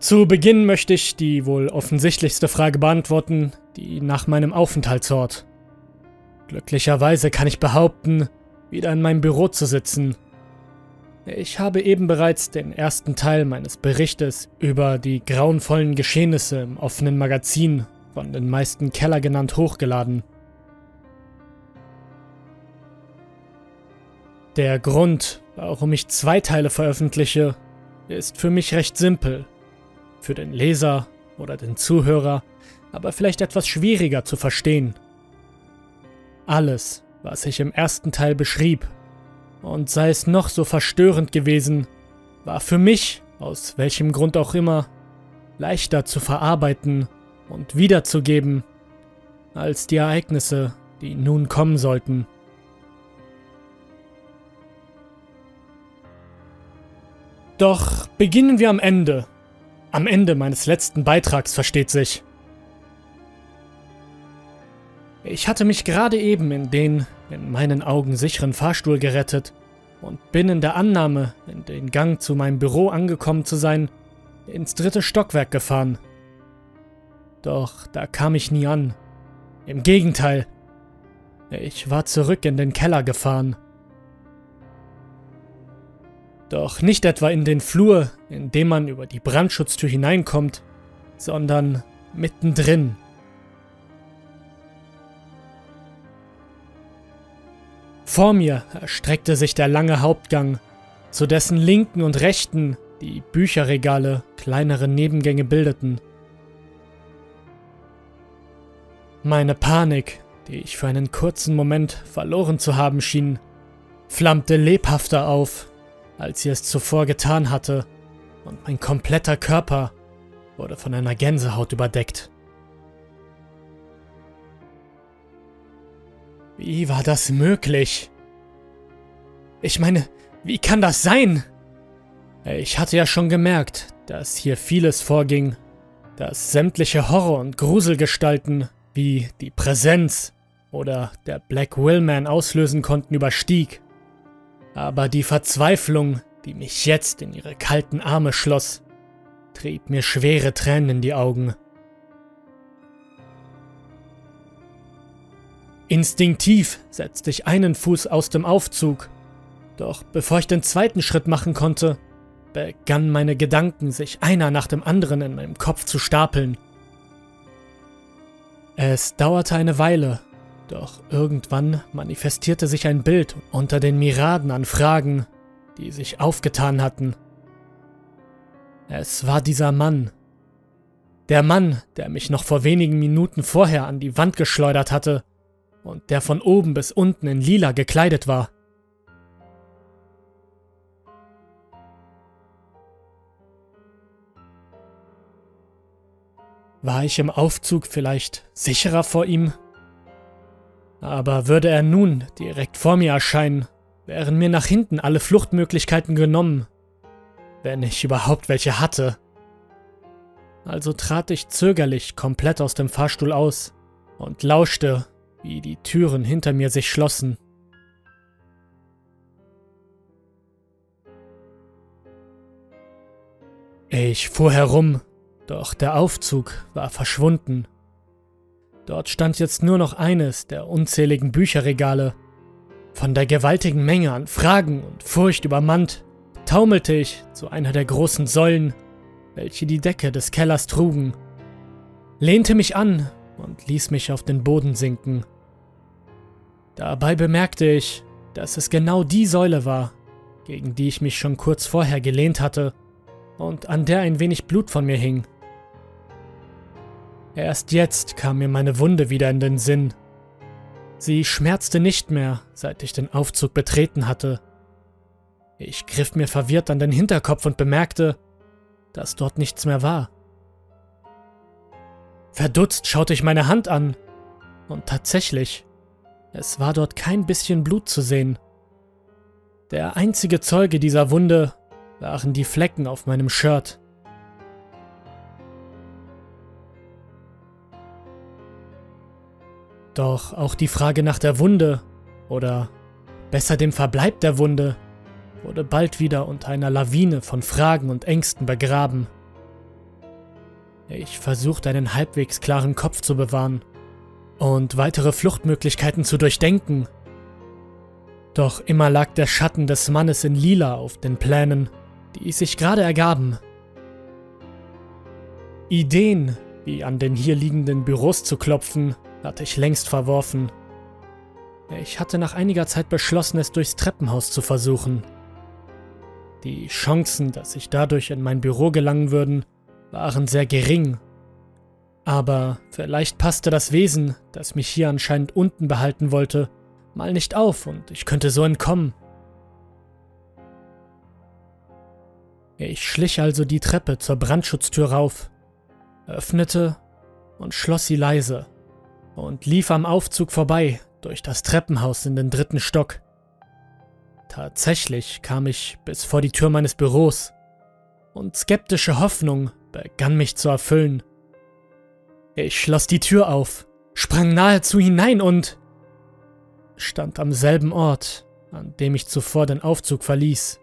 Zu Beginn möchte ich die wohl offensichtlichste Frage beantworten, die nach meinem Aufenthaltsort. Glücklicherweise kann ich behaupten, wieder in meinem Büro zu sitzen. Ich habe eben bereits den ersten Teil meines Berichtes über die grauenvollen Geschehnisse im offenen Magazin, von den meisten Keller genannt, hochgeladen. Der Grund, warum ich zwei Teile veröffentliche, ist für mich recht simpel. Für den Leser oder den Zuhörer, aber vielleicht etwas schwieriger zu verstehen. Alles, was ich im ersten Teil beschrieb, und sei es noch so verstörend gewesen, war für mich, aus welchem Grund auch immer, leichter zu verarbeiten und wiederzugeben, als die Ereignisse, die nun kommen sollten. Doch beginnen wir am Ende. Am Ende meines letzten Beitrags versteht sich. Ich hatte mich gerade eben in den in meinen Augen sicheren Fahrstuhl gerettet und bin in der Annahme, in den Gang zu meinem Büro angekommen zu sein, ins dritte Stockwerk gefahren. Doch da kam ich nie an. Im Gegenteil, ich war zurück in den Keller gefahren. Doch nicht etwa in den Flur, in dem man über die Brandschutztür hineinkommt, sondern mittendrin Vor mir erstreckte sich der lange Hauptgang, zu dessen linken und rechten die Bücherregale kleinere Nebengänge bildeten. Meine Panik, die ich für einen kurzen Moment verloren zu haben schien, flammte lebhafter auf, als sie es zuvor getan hatte, und mein kompletter Körper wurde von einer Gänsehaut überdeckt. Wie war das möglich? Ich meine, wie kann das sein? Ich hatte ja schon gemerkt, dass hier vieles vorging, dass sämtliche Horror- und Gruselgestalten wie die Präsenz oder der Black Willman auslösen konnten, überstieg. Aber die Verzweiflung, die mich jetzt in ihre kalten Arme schloss, trieb mir schwere Tränen in die Augen. Instinktiv setzte ich einen Fuß aus dem Aufzug. Doch bevor ich den zweiten Schritt machen konnte, begannen meine Gedanken sich einer nach dem anderen in meinem Kopf zu stapeln. Es dauerte eine Weile, doch irgendwann manifestierte sich ein Bild unter den Miraden an Fragen, die sich aufgetan hatten. Es war dieser Mann. Der Mann, der mich noch vor wenigen Minuten vorher an die Wand geschleudert hatte und der von oben bis unten in lila gekleidet war. War ich im Aufzug vielleicht sicherer vor ihm? Aber würde er nun direkt vor mir erscheinen, wären mir nach hinten alle Fluchtmöglichkeiten genommen, wenn ich überhaupt welche hatte. Also trat ich zögerlich komplett aus dem Fahrstuhl aus und lauschte, wie die Türen hinter mir sich schlossen. Ich fuhr herum, doch der Aufzug war verschwunden. Dort stand jetzt nur noch eines der unzähligen Bücherregale. Von der gewaltigen Menge an Fragen und Furcht übermannt, taumelte ich zu einer der großen Säulen, welche die Decke des Kellers trugen, lehnte mich an und ließ mich auf den Boden sinken. Dabei bemerkte ich, dass es genau die Säule war, gegen die ich mich schon kurz vorher gelehnt hatte und an der ein wenig Blut von mir hing. Erst jetzt kam mir meine Wunde wieder in den Sinn. Sie schmerzte nicht mehr, seit ich den Aufzug betreten hatte. Ich griff mir verwirrt an den Hinterkopf und bemerkte, dass dort nichts mehr war. Verdutzt schaute ich meine Hand an. Und tatsächlich, es war dort kein bisschen Blut zu sehen. Der einzige Zeuge dieser Wunde waren die Flecken auf meinem Shirt. Doch auch die Frage nach der Wunde oder besser dem Verbleib der Wunde wurde bald wieder unter einer Lawine von Fragen und Ängsten begraben. Ich versuchte einen halbwegs klaren Kopf zu bewahren und weitere Fluchtmöglichkeiten zu durchdenken. Doch immer lag der Schatten des Mannes in lila auf den Plänen, die sich gerade ergaben. Ideen, wie an den hier liegenden Büros zu klopfen, hatte ich längst verworfen. Ich hatte nach einiger Zeit beschlossen, es durchs Treppenhaus zu versuchen. Die Chancen, dass ich dadurch in mein Büro gelangen würden, waren sehr gering. Aber vielleicht passte das Wesen, das mich hier anscheinend unten behalten wollte, mal nicht auf und ich könnte so entkommen. Ich schlich also die Treppe zur Brandschutztür rauf, öffnete und schloss sie leise und lief am Aufzug vorbei durch das Treppenhaus in den dritten Stock. Tatsächlich kam ich bis vor die Tür meines Büros und skeptische Hoffnung begann mich zu erfüllen. Ich schloss die Tür auf, sprang nahezu hinein und stand am selben Ort, an dem ich zuvor den Aufzug verließ.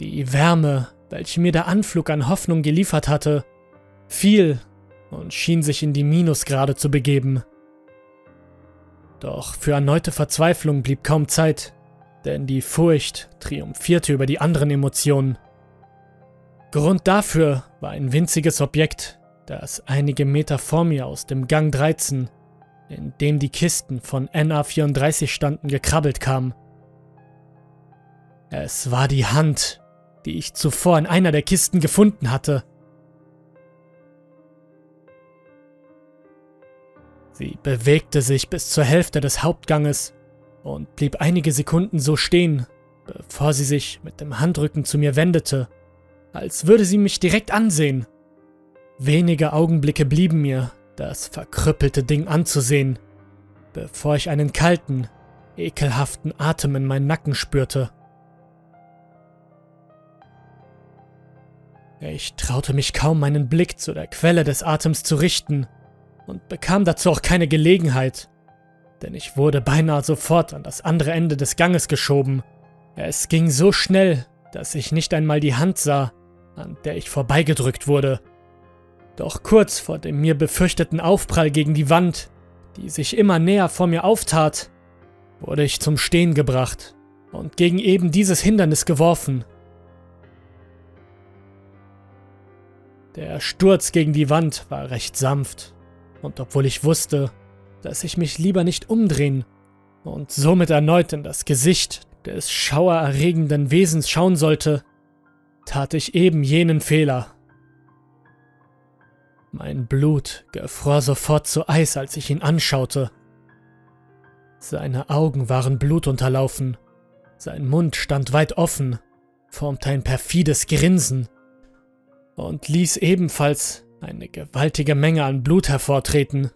Die Wärme, welche mir der Anflug an Hoffnung geliefert hatte, fiel und schien sich in die Minusgrade zu begeben. Doch für erneute Verzweiflung blieb kaum Zeit, denn die Furcht triumphierte über die anderen Emotionen. Grund dafür war ein winziges Objekt, das einige Meter vor mir aus dem Gang 13, in dem die Kisten von NA34 standen, gekrabbelt kam. Es war die Hand, die ich zuvor in einer der Kisten gefunden hatte. Sie bewegte sich bis zur Hälfte des Hauptganges und blieb einige Sekunden so stehen, bevor sie sich mit dem Handrücken zu mir wendete, als würde sie mich direkt ansehen. Wenige Augenblicke blieben mir, das verkrüppelte Ding anzusehen, bevor ich einen kalten, ekelhaften Atem in meinen Nacken spürte. Ich traute mich kaum, meinen Blick zu der Quelle des Atems zu richten, und bekam dazu auch keine Gelegenheit, denn ich wurde beinahe sofort an das andere Ende des Ganges geschoben. Es ging so schnell, dass ich nicht einmal die Hand sah, an der ich vorbeigedrückt wurde. Doch kurz vor dem mir befürchteten Aufprall gegen die Wand, die sich immer näher vor mir auftat, wurde ich zum Stehen gebracht und gegen eben dieses Hindernis geworfen. Der Sturz gegen die Wand war recht sanft und obwohl ich wusste, dass ich mich lieber nicht umdrehen und somit erneut in das Gesicht des schauererregenden Wesens schauen sollte, tat ich eben jenen Fehler. Mein Blut gefror sofort zu Eis, als ich ihn anschaute. Seine Augen waren blutunterlaufen, sein Mund stand weit offen, formte ein perfides Grinsen und ließ ebenfalls eine gewaltige Menge an Blut hervortreten.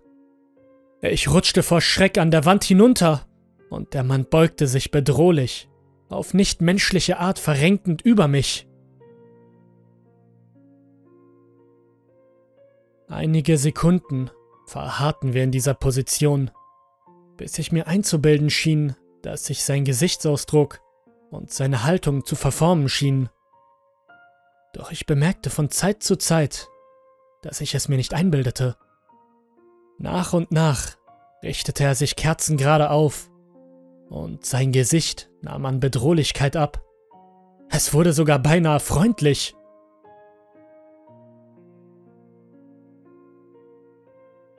Ich rutschte vor Schreck an der Wand hinunter, und der Mann beugte sich bedrohlich, auf nicht menschliche Art verrenkend über mich. Einige Sekunden verharrten wir in dieser Position, bis ich mir einzubilden schien, dass sich sein Gesichtsausdruck und seine Haltung zu verformen schienen. Doch ich bemerkte von Zeit zu Zeit, dass ich es mir nicht einbildete. Nach und nach richtete er sich kerzengerade auf, und sein Gesicht nahm an Bedrohlichkeit ab. Es wurde sogar beinahe freundlich.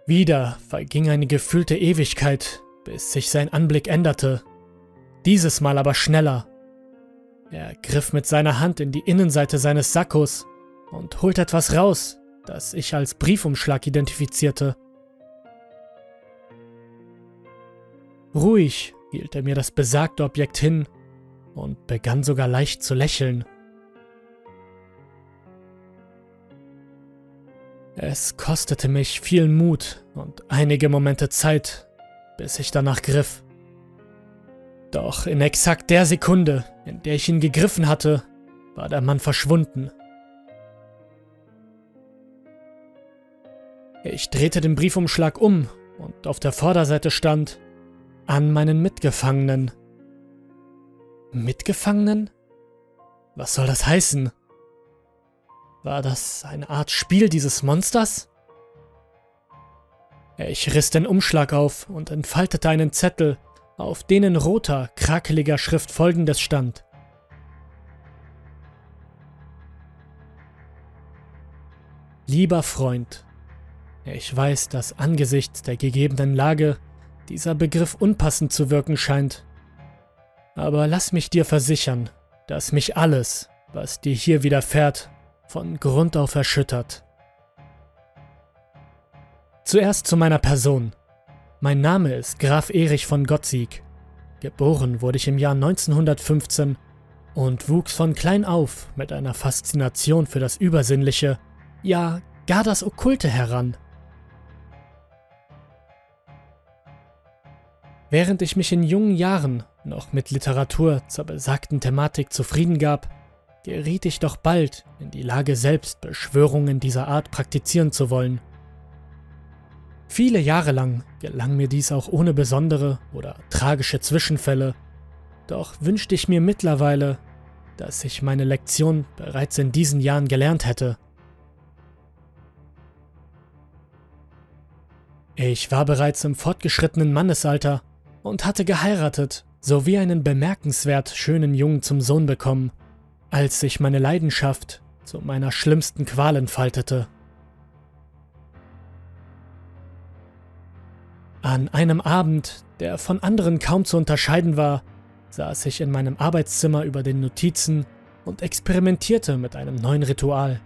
Wieder verging eine gefühlte Ewigkeit, bis sich sein Anblick änderte. Dieses Mal aber schneller. Er griff mit seiner Hand in die Innenseite seines Sackos und holte etwas raus, das ich als Briefumschlag identifizierte. Ruhig hielt er mir das besagte Objekt hin und begann sogar leicht zu lächeln. Es kostete mich viel Mut und einige Momente Zeit, bis ich danach griff. Doch in exakt der Sekunde, in der ich ihn gegriffen hatte, war der Mann verschwunden. Ich drehte den Briefumschlag um und auf der Vorderseite stand an meinen Mitgefangenen. Mitgefangenen? Was soll das heißen? War das eine Art Spiel dieses Monsters? Ich riss den Umschlag auf und entfaltete einen Zettel, auf den in roter, krakeliger Schrift folgendes stand. Lieber Freund, ich weiß, dass angesichts der gegebenen Lage dieser Begriff unpassend zu wirken scheint. Aber lass mich dir versichern, dass mich alles, was dir hier widerfährt, von Grund auf erschüttert. Zuerst zu meiner Person. Mein Name ist Graf Erich von Gottsieg. Geboren wurde ich im Jahr 1915 und wuchs von klein auf mit einer Faszination für das Übersinnliche, ja gar das Okkulte heran. Während ich mich in jungen Jahren noch mit Literatur zur besagten Thematik zufrieden gab, geriet ich doch bald in die Lage selbst Beschwörungen dieser Art praktizieren zu wollen. Viele Jahre lang gelang mir dies auch ohne besondere oder tragische Zwischenfälle, doch wünschte ich mir mittlerweile, dass ich meine Lektion bereits in diesen Jahren gelernt hätte. Ich war bereits im fortgeschrittenen Mannesalter und hatte geheiratet sowie einen bemerkenswert schönen Jungen zum Sohn bekommen als sich meine Leidenschaft zu meiner schlimmsten Qual entfaltete. An einem Abend, der von anderen kaum zu unterscheiden war, saß ich in meinem Arbeitszimmer über den Notizen und experimentierte mit einem neuen Ritual.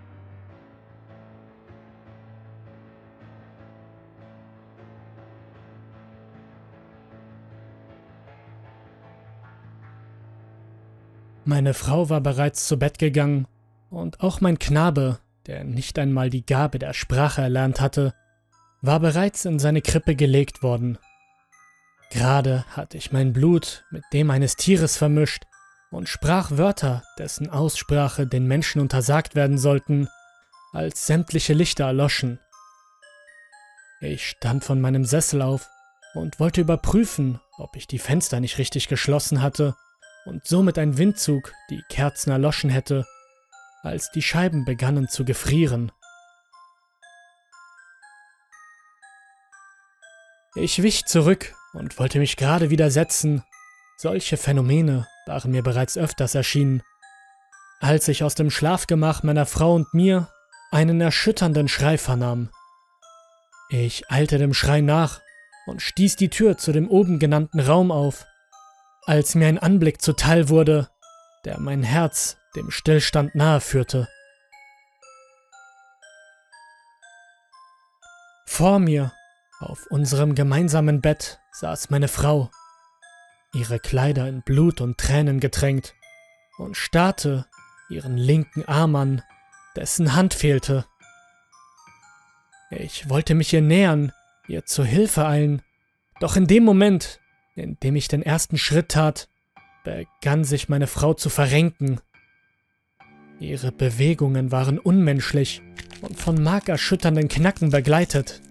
Meine Frau war bereits zu Bett gegangen, und auch mein Knabe, der nicht einmal die Gabe der Sprache erlernt hatte, war bereits in seine Krippe gelegt worden. Gerade hatte ich mein Blut mit dem eines Tieres vermischt und sprach Wörter, dessen Aussprache den Menschen untersagt werden sollten, als sämtliche Lichter erloschen. Ich stand von meinem Sessel auf und wollte überprüfen, ob ich die Fenster nicht richtig geschlossen hatte, und somit ein Windzug die Kerzen erloschen hätte, als die Scheiben begannen zu gefrieren. Ich wich zurück und wollte mich gerade wieder setzen. Solche Phänomene waren mir bereits öfters erschienen. Als ich aus dem Schlafgemach meiner Frau und mir einen erschütternden Schrei vernahm. Ich eilte dem Schrei nach und stieß die Tür zu dem oben genannten Raum auf als mir ein Anblick zuteil wurde, der mein Herz dem Stillstand nahe führte. Vor mir, auf unserem gemeinsamen Bett, saß meine Frau, ihre Kleider in Blut und Tränen getränkt, und starrte ihren linken Arm an, dessen Hand fehlte. Ich wollte mich ihr nähern, ihr zur Hilfe eilen, doch in dem Moment indem ich den ersten Schritt tat, begann sich meine Frau zu verrenken. Ihre Bewegungen waren unmenschlich und von markerschütternden Knacken begleitet.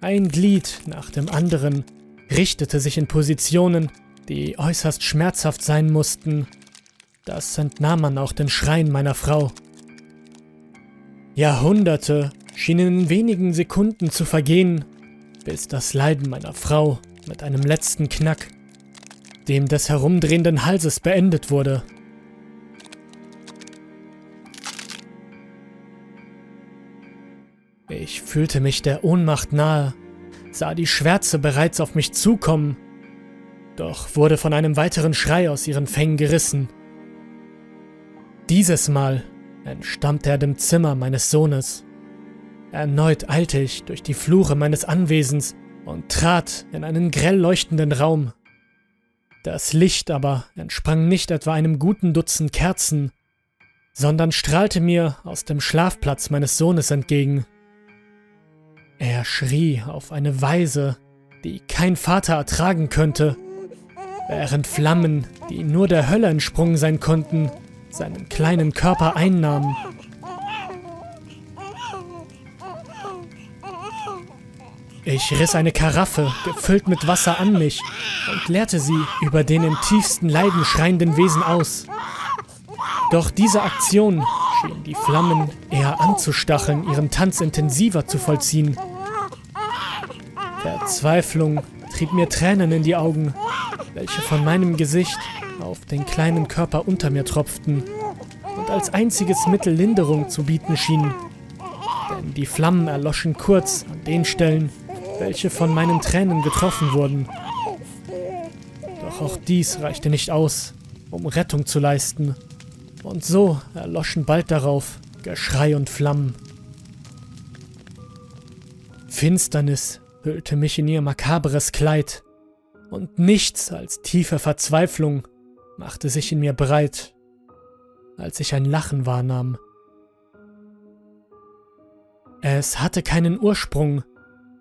Ein Glied nach dem anderen richtete sich in Positionen, die äußerst schmerzhaft sein mussten. Das entnahm man auch den Schreien meiner Frau. Jahrhunderte schienen in wenigen Sekunden zu vergehen, bis das Leiden meiner Frau mit einem letzten Knack, dem des herumdrehenden Halses beendet wurde. Ich fühlte mich der Ohnmacht nahe, sah die Schwärze bereits auf mich zukommen, doch wurde von einem weiteren Schrei aus ihren Fängen gerissen. Dieses Mal entstammte er dem Zimmer meines Sohnes. Erneut eilte ich durch die Flure meines Anwesens und trat in einen grell leuchtenden Raum. Das Licht aber entsprang nicht etwa einem guten Dutzend Kerzen, sondern strahlte mir aus dem Schlafplatz meines Sohnes entgegen. Er schrie auf eine Weise, die kein Vater ertragen könnte, während Flammen, die nur der Hölle entsprungen sein konnten, seinen kleinen Körper einnahmen. Ich riss eine Karaffe, gefüllt mit Wasser, an mich und leerte sie über den im tiefsten Leiden schreienden Wesen aus. Doch diese Aktion schienen die Flammen eher anzustacheln, ihren Tanz intensiver zu vollziehen. Verzweiflung trieb mir Tränen in die Augen, welche von meinem Gesicht auf den kleinen Körper unter mir tropften und als einziges Mittel Linderung zu bieten schienen. Denn die Flammen erloschen kurz an den Stellen, welche von meinen Tränen getroffen wurden. Doch auch dies reichte nicht aus, um Rettung zu leisten. Und so erloschen bald darauf Geschrei und Flammen. Finsternis hüllte mich in ihr makabres Kleid, und nichts als tiefe Verzweiflung machte sich in mir breit, als ich ein Lachen wahrnahm. Es hatte keinen Ursprung,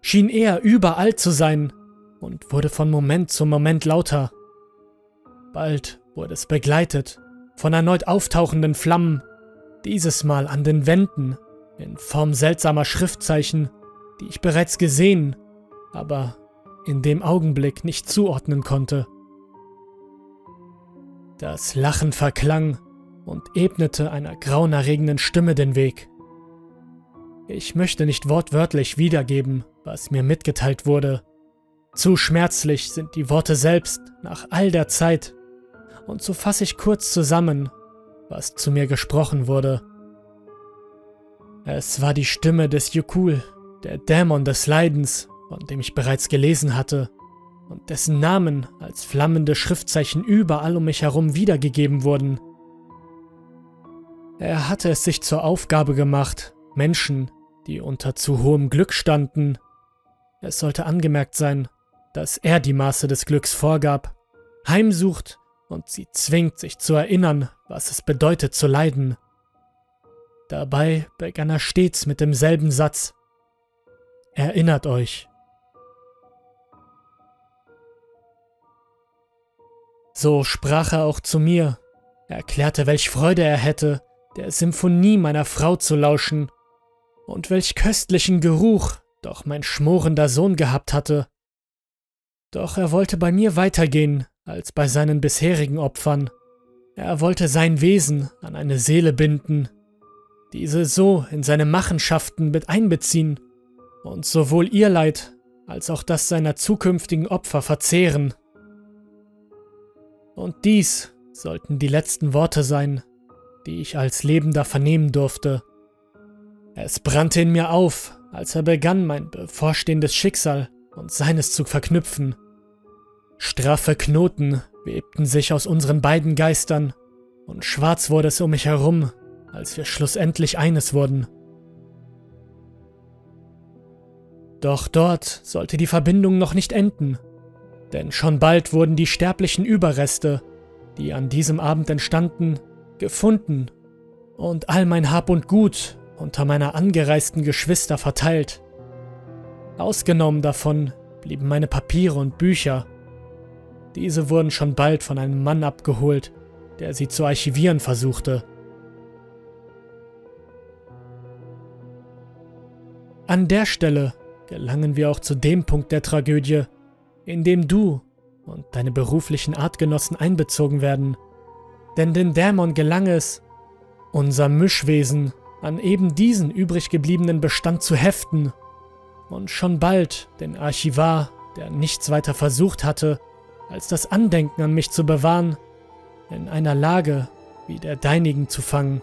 schien eher überall zu sein und wurde von Moment zu Moment lauter. Bald wurde es begleitet von erneut auftauchenden Flammen, dieses Mal an den Wänden in Form seltsamer Schriftzeichen, die ich bereits gesehen, aber in dem Augenblick nicht zuordnen konnte. Das Lachen verklang und ebnete einer grauenerregenden Stimme den Weg. Ich möchte nicht wortwörtlich wiedergeben, was mir mitgeteilt wurde. Zu schmerzlich sind die Worte selbst nach all der Zeit, und so fasse ich kurz zusammen, was zu mir gesprochen wurde. Es war die Stimme des Yukul, der Dämon des Leidens, von dem ich bereits gelesen hatte, und dessen Namen als flammende Schriftzeichen überall um mich herum wiedergegeben wurden. Er hatte es sich zur Aufgabe gemacht, Menschen, die unter zu hohem Glück standen, es sollte angemerkt sein, dass er die Maße des Glücks vorgab, heimsucht und sie zwingt, sich zu erinnern, was es bedeutet zu leiden. Dabei begann er stets mit demselben Satz. Erinnert euch. So sprach er auch zu mir, erklärte, welch Freude er hätte, der Symphonie meiner Frau zu lauschen, und welch köstlichen Geruch doch mein schmorender Sohn gehabt hatte. Doch er wollte bei mir weitergehen als bei seinen bisherigen Opfern. Er wollte sein Wesen an eine Seele binden, diese so in seine Machenschaften mit einbeziehen und sowohl ihr Leid als auch das seiner zukünftigen Opfer verzehren. Und dies sollten die letzten Worte sein, die ich als Lebender vernehmen durfte. Es brannte in mir auf, als er begann, mein bevorstehendes Schicksal und seines zu verknüpfen. Straffe Knoten webten sich aus unseren beiden Geistern, und schwarz wurde es um mich herum, als wir schlussendlich eines wurden. Doch dort sollte die Verbindung noch nicht enden, denn schon bald wurden die sterblichen Überreste, die an diesem Abend entstanden, gefunden und all mein Hab und Gut unter meiner angereisten Geschwister verteilt. Ausgenommen davon blieben meine Papiere und Bücher. Diese wurden schon bald von einem Mann abgeholt, der sie zu archivieren versuchte. An der Stelle gelangen wir auch zu dem Punkt der Tragödie, in dem du und deine beruflichen Artgenossen einbezogen werden. Denn den Dämon gelang es, unser Mischwesen an eben diesen übrig gebliebenen Bestand zu heften und schon bald den Archivar, der nichts weiter versucht hatte, als das Andenken an mich zu bewahren, in einer Lage wie der deinigen zu fangen.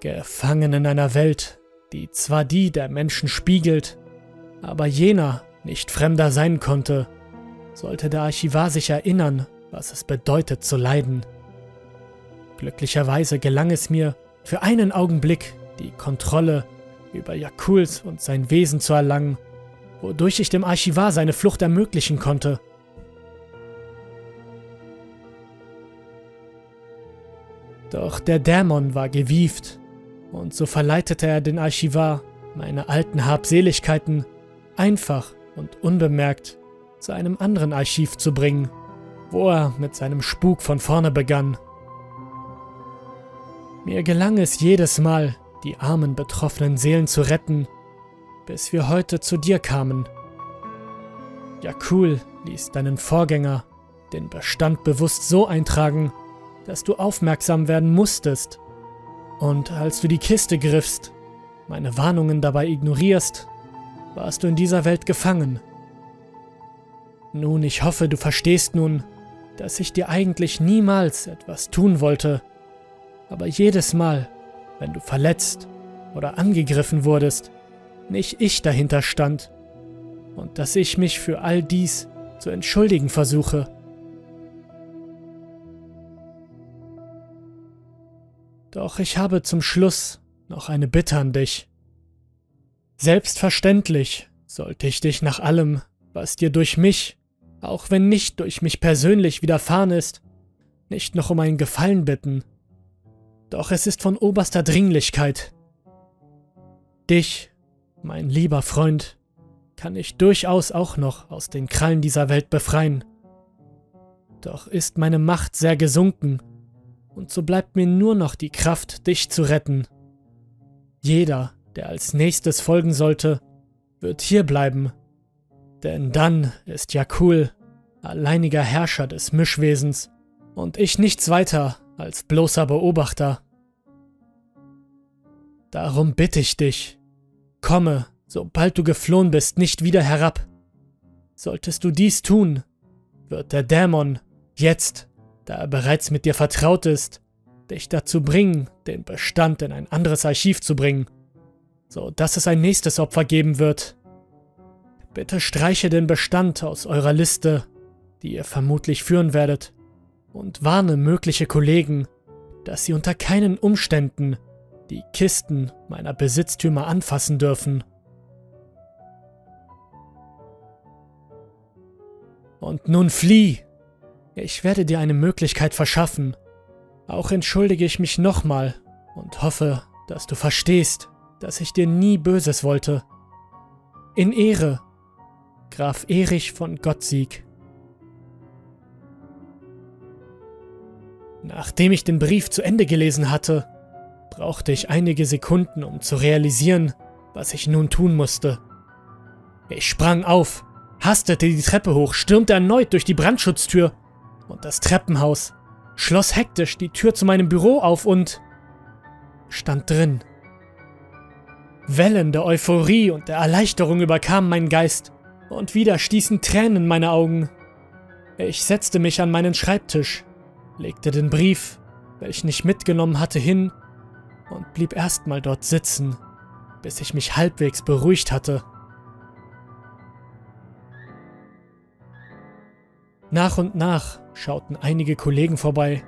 Gefangen in einer Welt, die zwar die der Menschen spiegelt, aber jener nicht fremder sein konnte, sollte der Archivar sich erinnern, was es bedeutet zu leiden. Glücklicherweise gelang es mir, für einen Augenblick die Kontrolle über Jakuls und sein Wesen zu erlangen, wodurch ich dem Archivar seine Flucht ermöglichen konnte. Doch der Dämon war gewieft, und so verleitete er den Archivar, meine alten Habseligkeiten einfach und unbemerkt zu einem anderen Archiv zu bringen, wo er mit seinem Spuk von vorne begann. Mir gelang es jedes Mal, die armen betroffenen Seelen zu retten, bis wir heute zu dir kamen. Ja cool ließ deinen Vorgänger den Bestand bewusst so eintragen, dass du aufmerksam werden musstest. Und als du die Kiste griffst, meine Warnungen dabei ignorierst, warst du in dieser Welt gefangen. Nun, ich hoffe, du verstehst nun, dass ich dir eigentlich niemals etwas tun wollte, aber jedes Mal, wenn du verletzt oder angegriffen wurdest, nicht ich dahinter stand und dass ich mich für all dies zu entschuldigen versuche. Doch ich habe zum Schluss noch eine Bitte an dich. Selbstverständlich sollte ich dich nach allem, was dir durch mich, auch wenn nicht durch mich persönlich widerfahren ist, nicht noch um einen Gefallen bitten. Doch es ist von oberster Dringlichkeit. Dich, mein lieber Freund, kann ich durchaus auch noch aus den Krallen dieser Welt befreien. Doch ist meine Macht sehr gesunken, und so bleibt mir nur noch die Kraft, dich zu retten. Jeder, der als nächstes folgen sollte, wird hier bleiben, denn dann ist Jakul alleiniger Herrscher des Mischwesens und ich nichts weiter als bloßer Beobachter. Darum bitte ich dich, komme sobald du geflohen bist, nicht wieder herab. Solltest du dies tun, wird der Dämon jetzt, da er bereits mit dir vertraut ist, dich dazu bringen, den Bestand in ein anderes Archiv zu bringen, so dass es ein nächstes Opfer geben wird. Bitte streiche den Bestand aus eurer Liste, die ihr vermutlich führen werdet, und warne mögliche Kollegen, dass sie unter keinen Umständen die Kisten meiner Besitztümer anfassen dürfen. Und nun flieh! Ich werde dir eine Möglichkeit verschaffen. Auch entschuldige ich mich nochmal und hoffe, dass du verstehst, dass ich dir nie Böses wollte. In Ehre, Graf Erich von Gottsieg. Nachdem ich den Brief zu Ende gelesen hatte, brauchte ich einige Sekunden, um zu realisieren, was ich nun tun musste. Ich sprang auf, hastete die Treppe hoch, stürmte erneut durch die Brandschutztür und das Treppenhaus, schloss hektisch die Tür zu meinem Büro auf und stand drin. Wellen der Euphorie und der Erleichterung überkamen meinen Geist, und wieder stießen Tränen meine Augen. Ich setzte mich an meinen Schreibtisch, legte den Brief, welchen ich mitgenommen hatte, hin und blieb erstmal dort sitzen, bis ich mich halbwegs beruhigt hatte. Nach und nach schauten einige Kollegen vorbei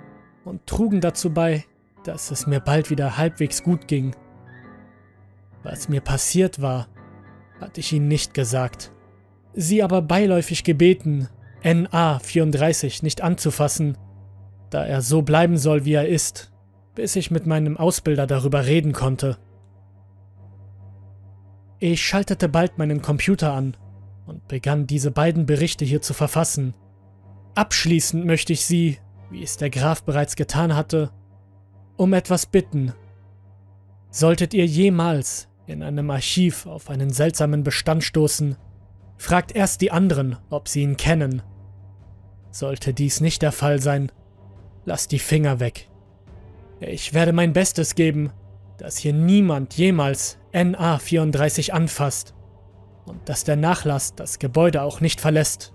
und trugen dazu bei, dass es mir bald wieder halbwegs gut ging. Was mir passiert war, hatte ich ihnen nicht gesagt. Sie aber beiläufig gebeten, NA 34 nicht anzufassen, da er so bleiben soll, wie er ist, bis ich mit meinem Ausbilder darüber reden konnte. Ich schaltete bald meinen Computer an und begann diese beiden Berichte hier zu verfassen. Abschließend möchte ich Sie, wie es der Graf bereits getan hatte, um etwas bitten. Solltet ihr jemals in einem Archiv auf einen seltsamen Bestand stoßen, fragt erst die anderen, ob sie ihn kennen. Sollte dies nicht der Fall sein, lasst die Finger weg. Ich werde mein Bestes geben, dass hier niemand jemals NA 34 anfasst und dass der Nachlass das Gebäude auch nicht verlässt.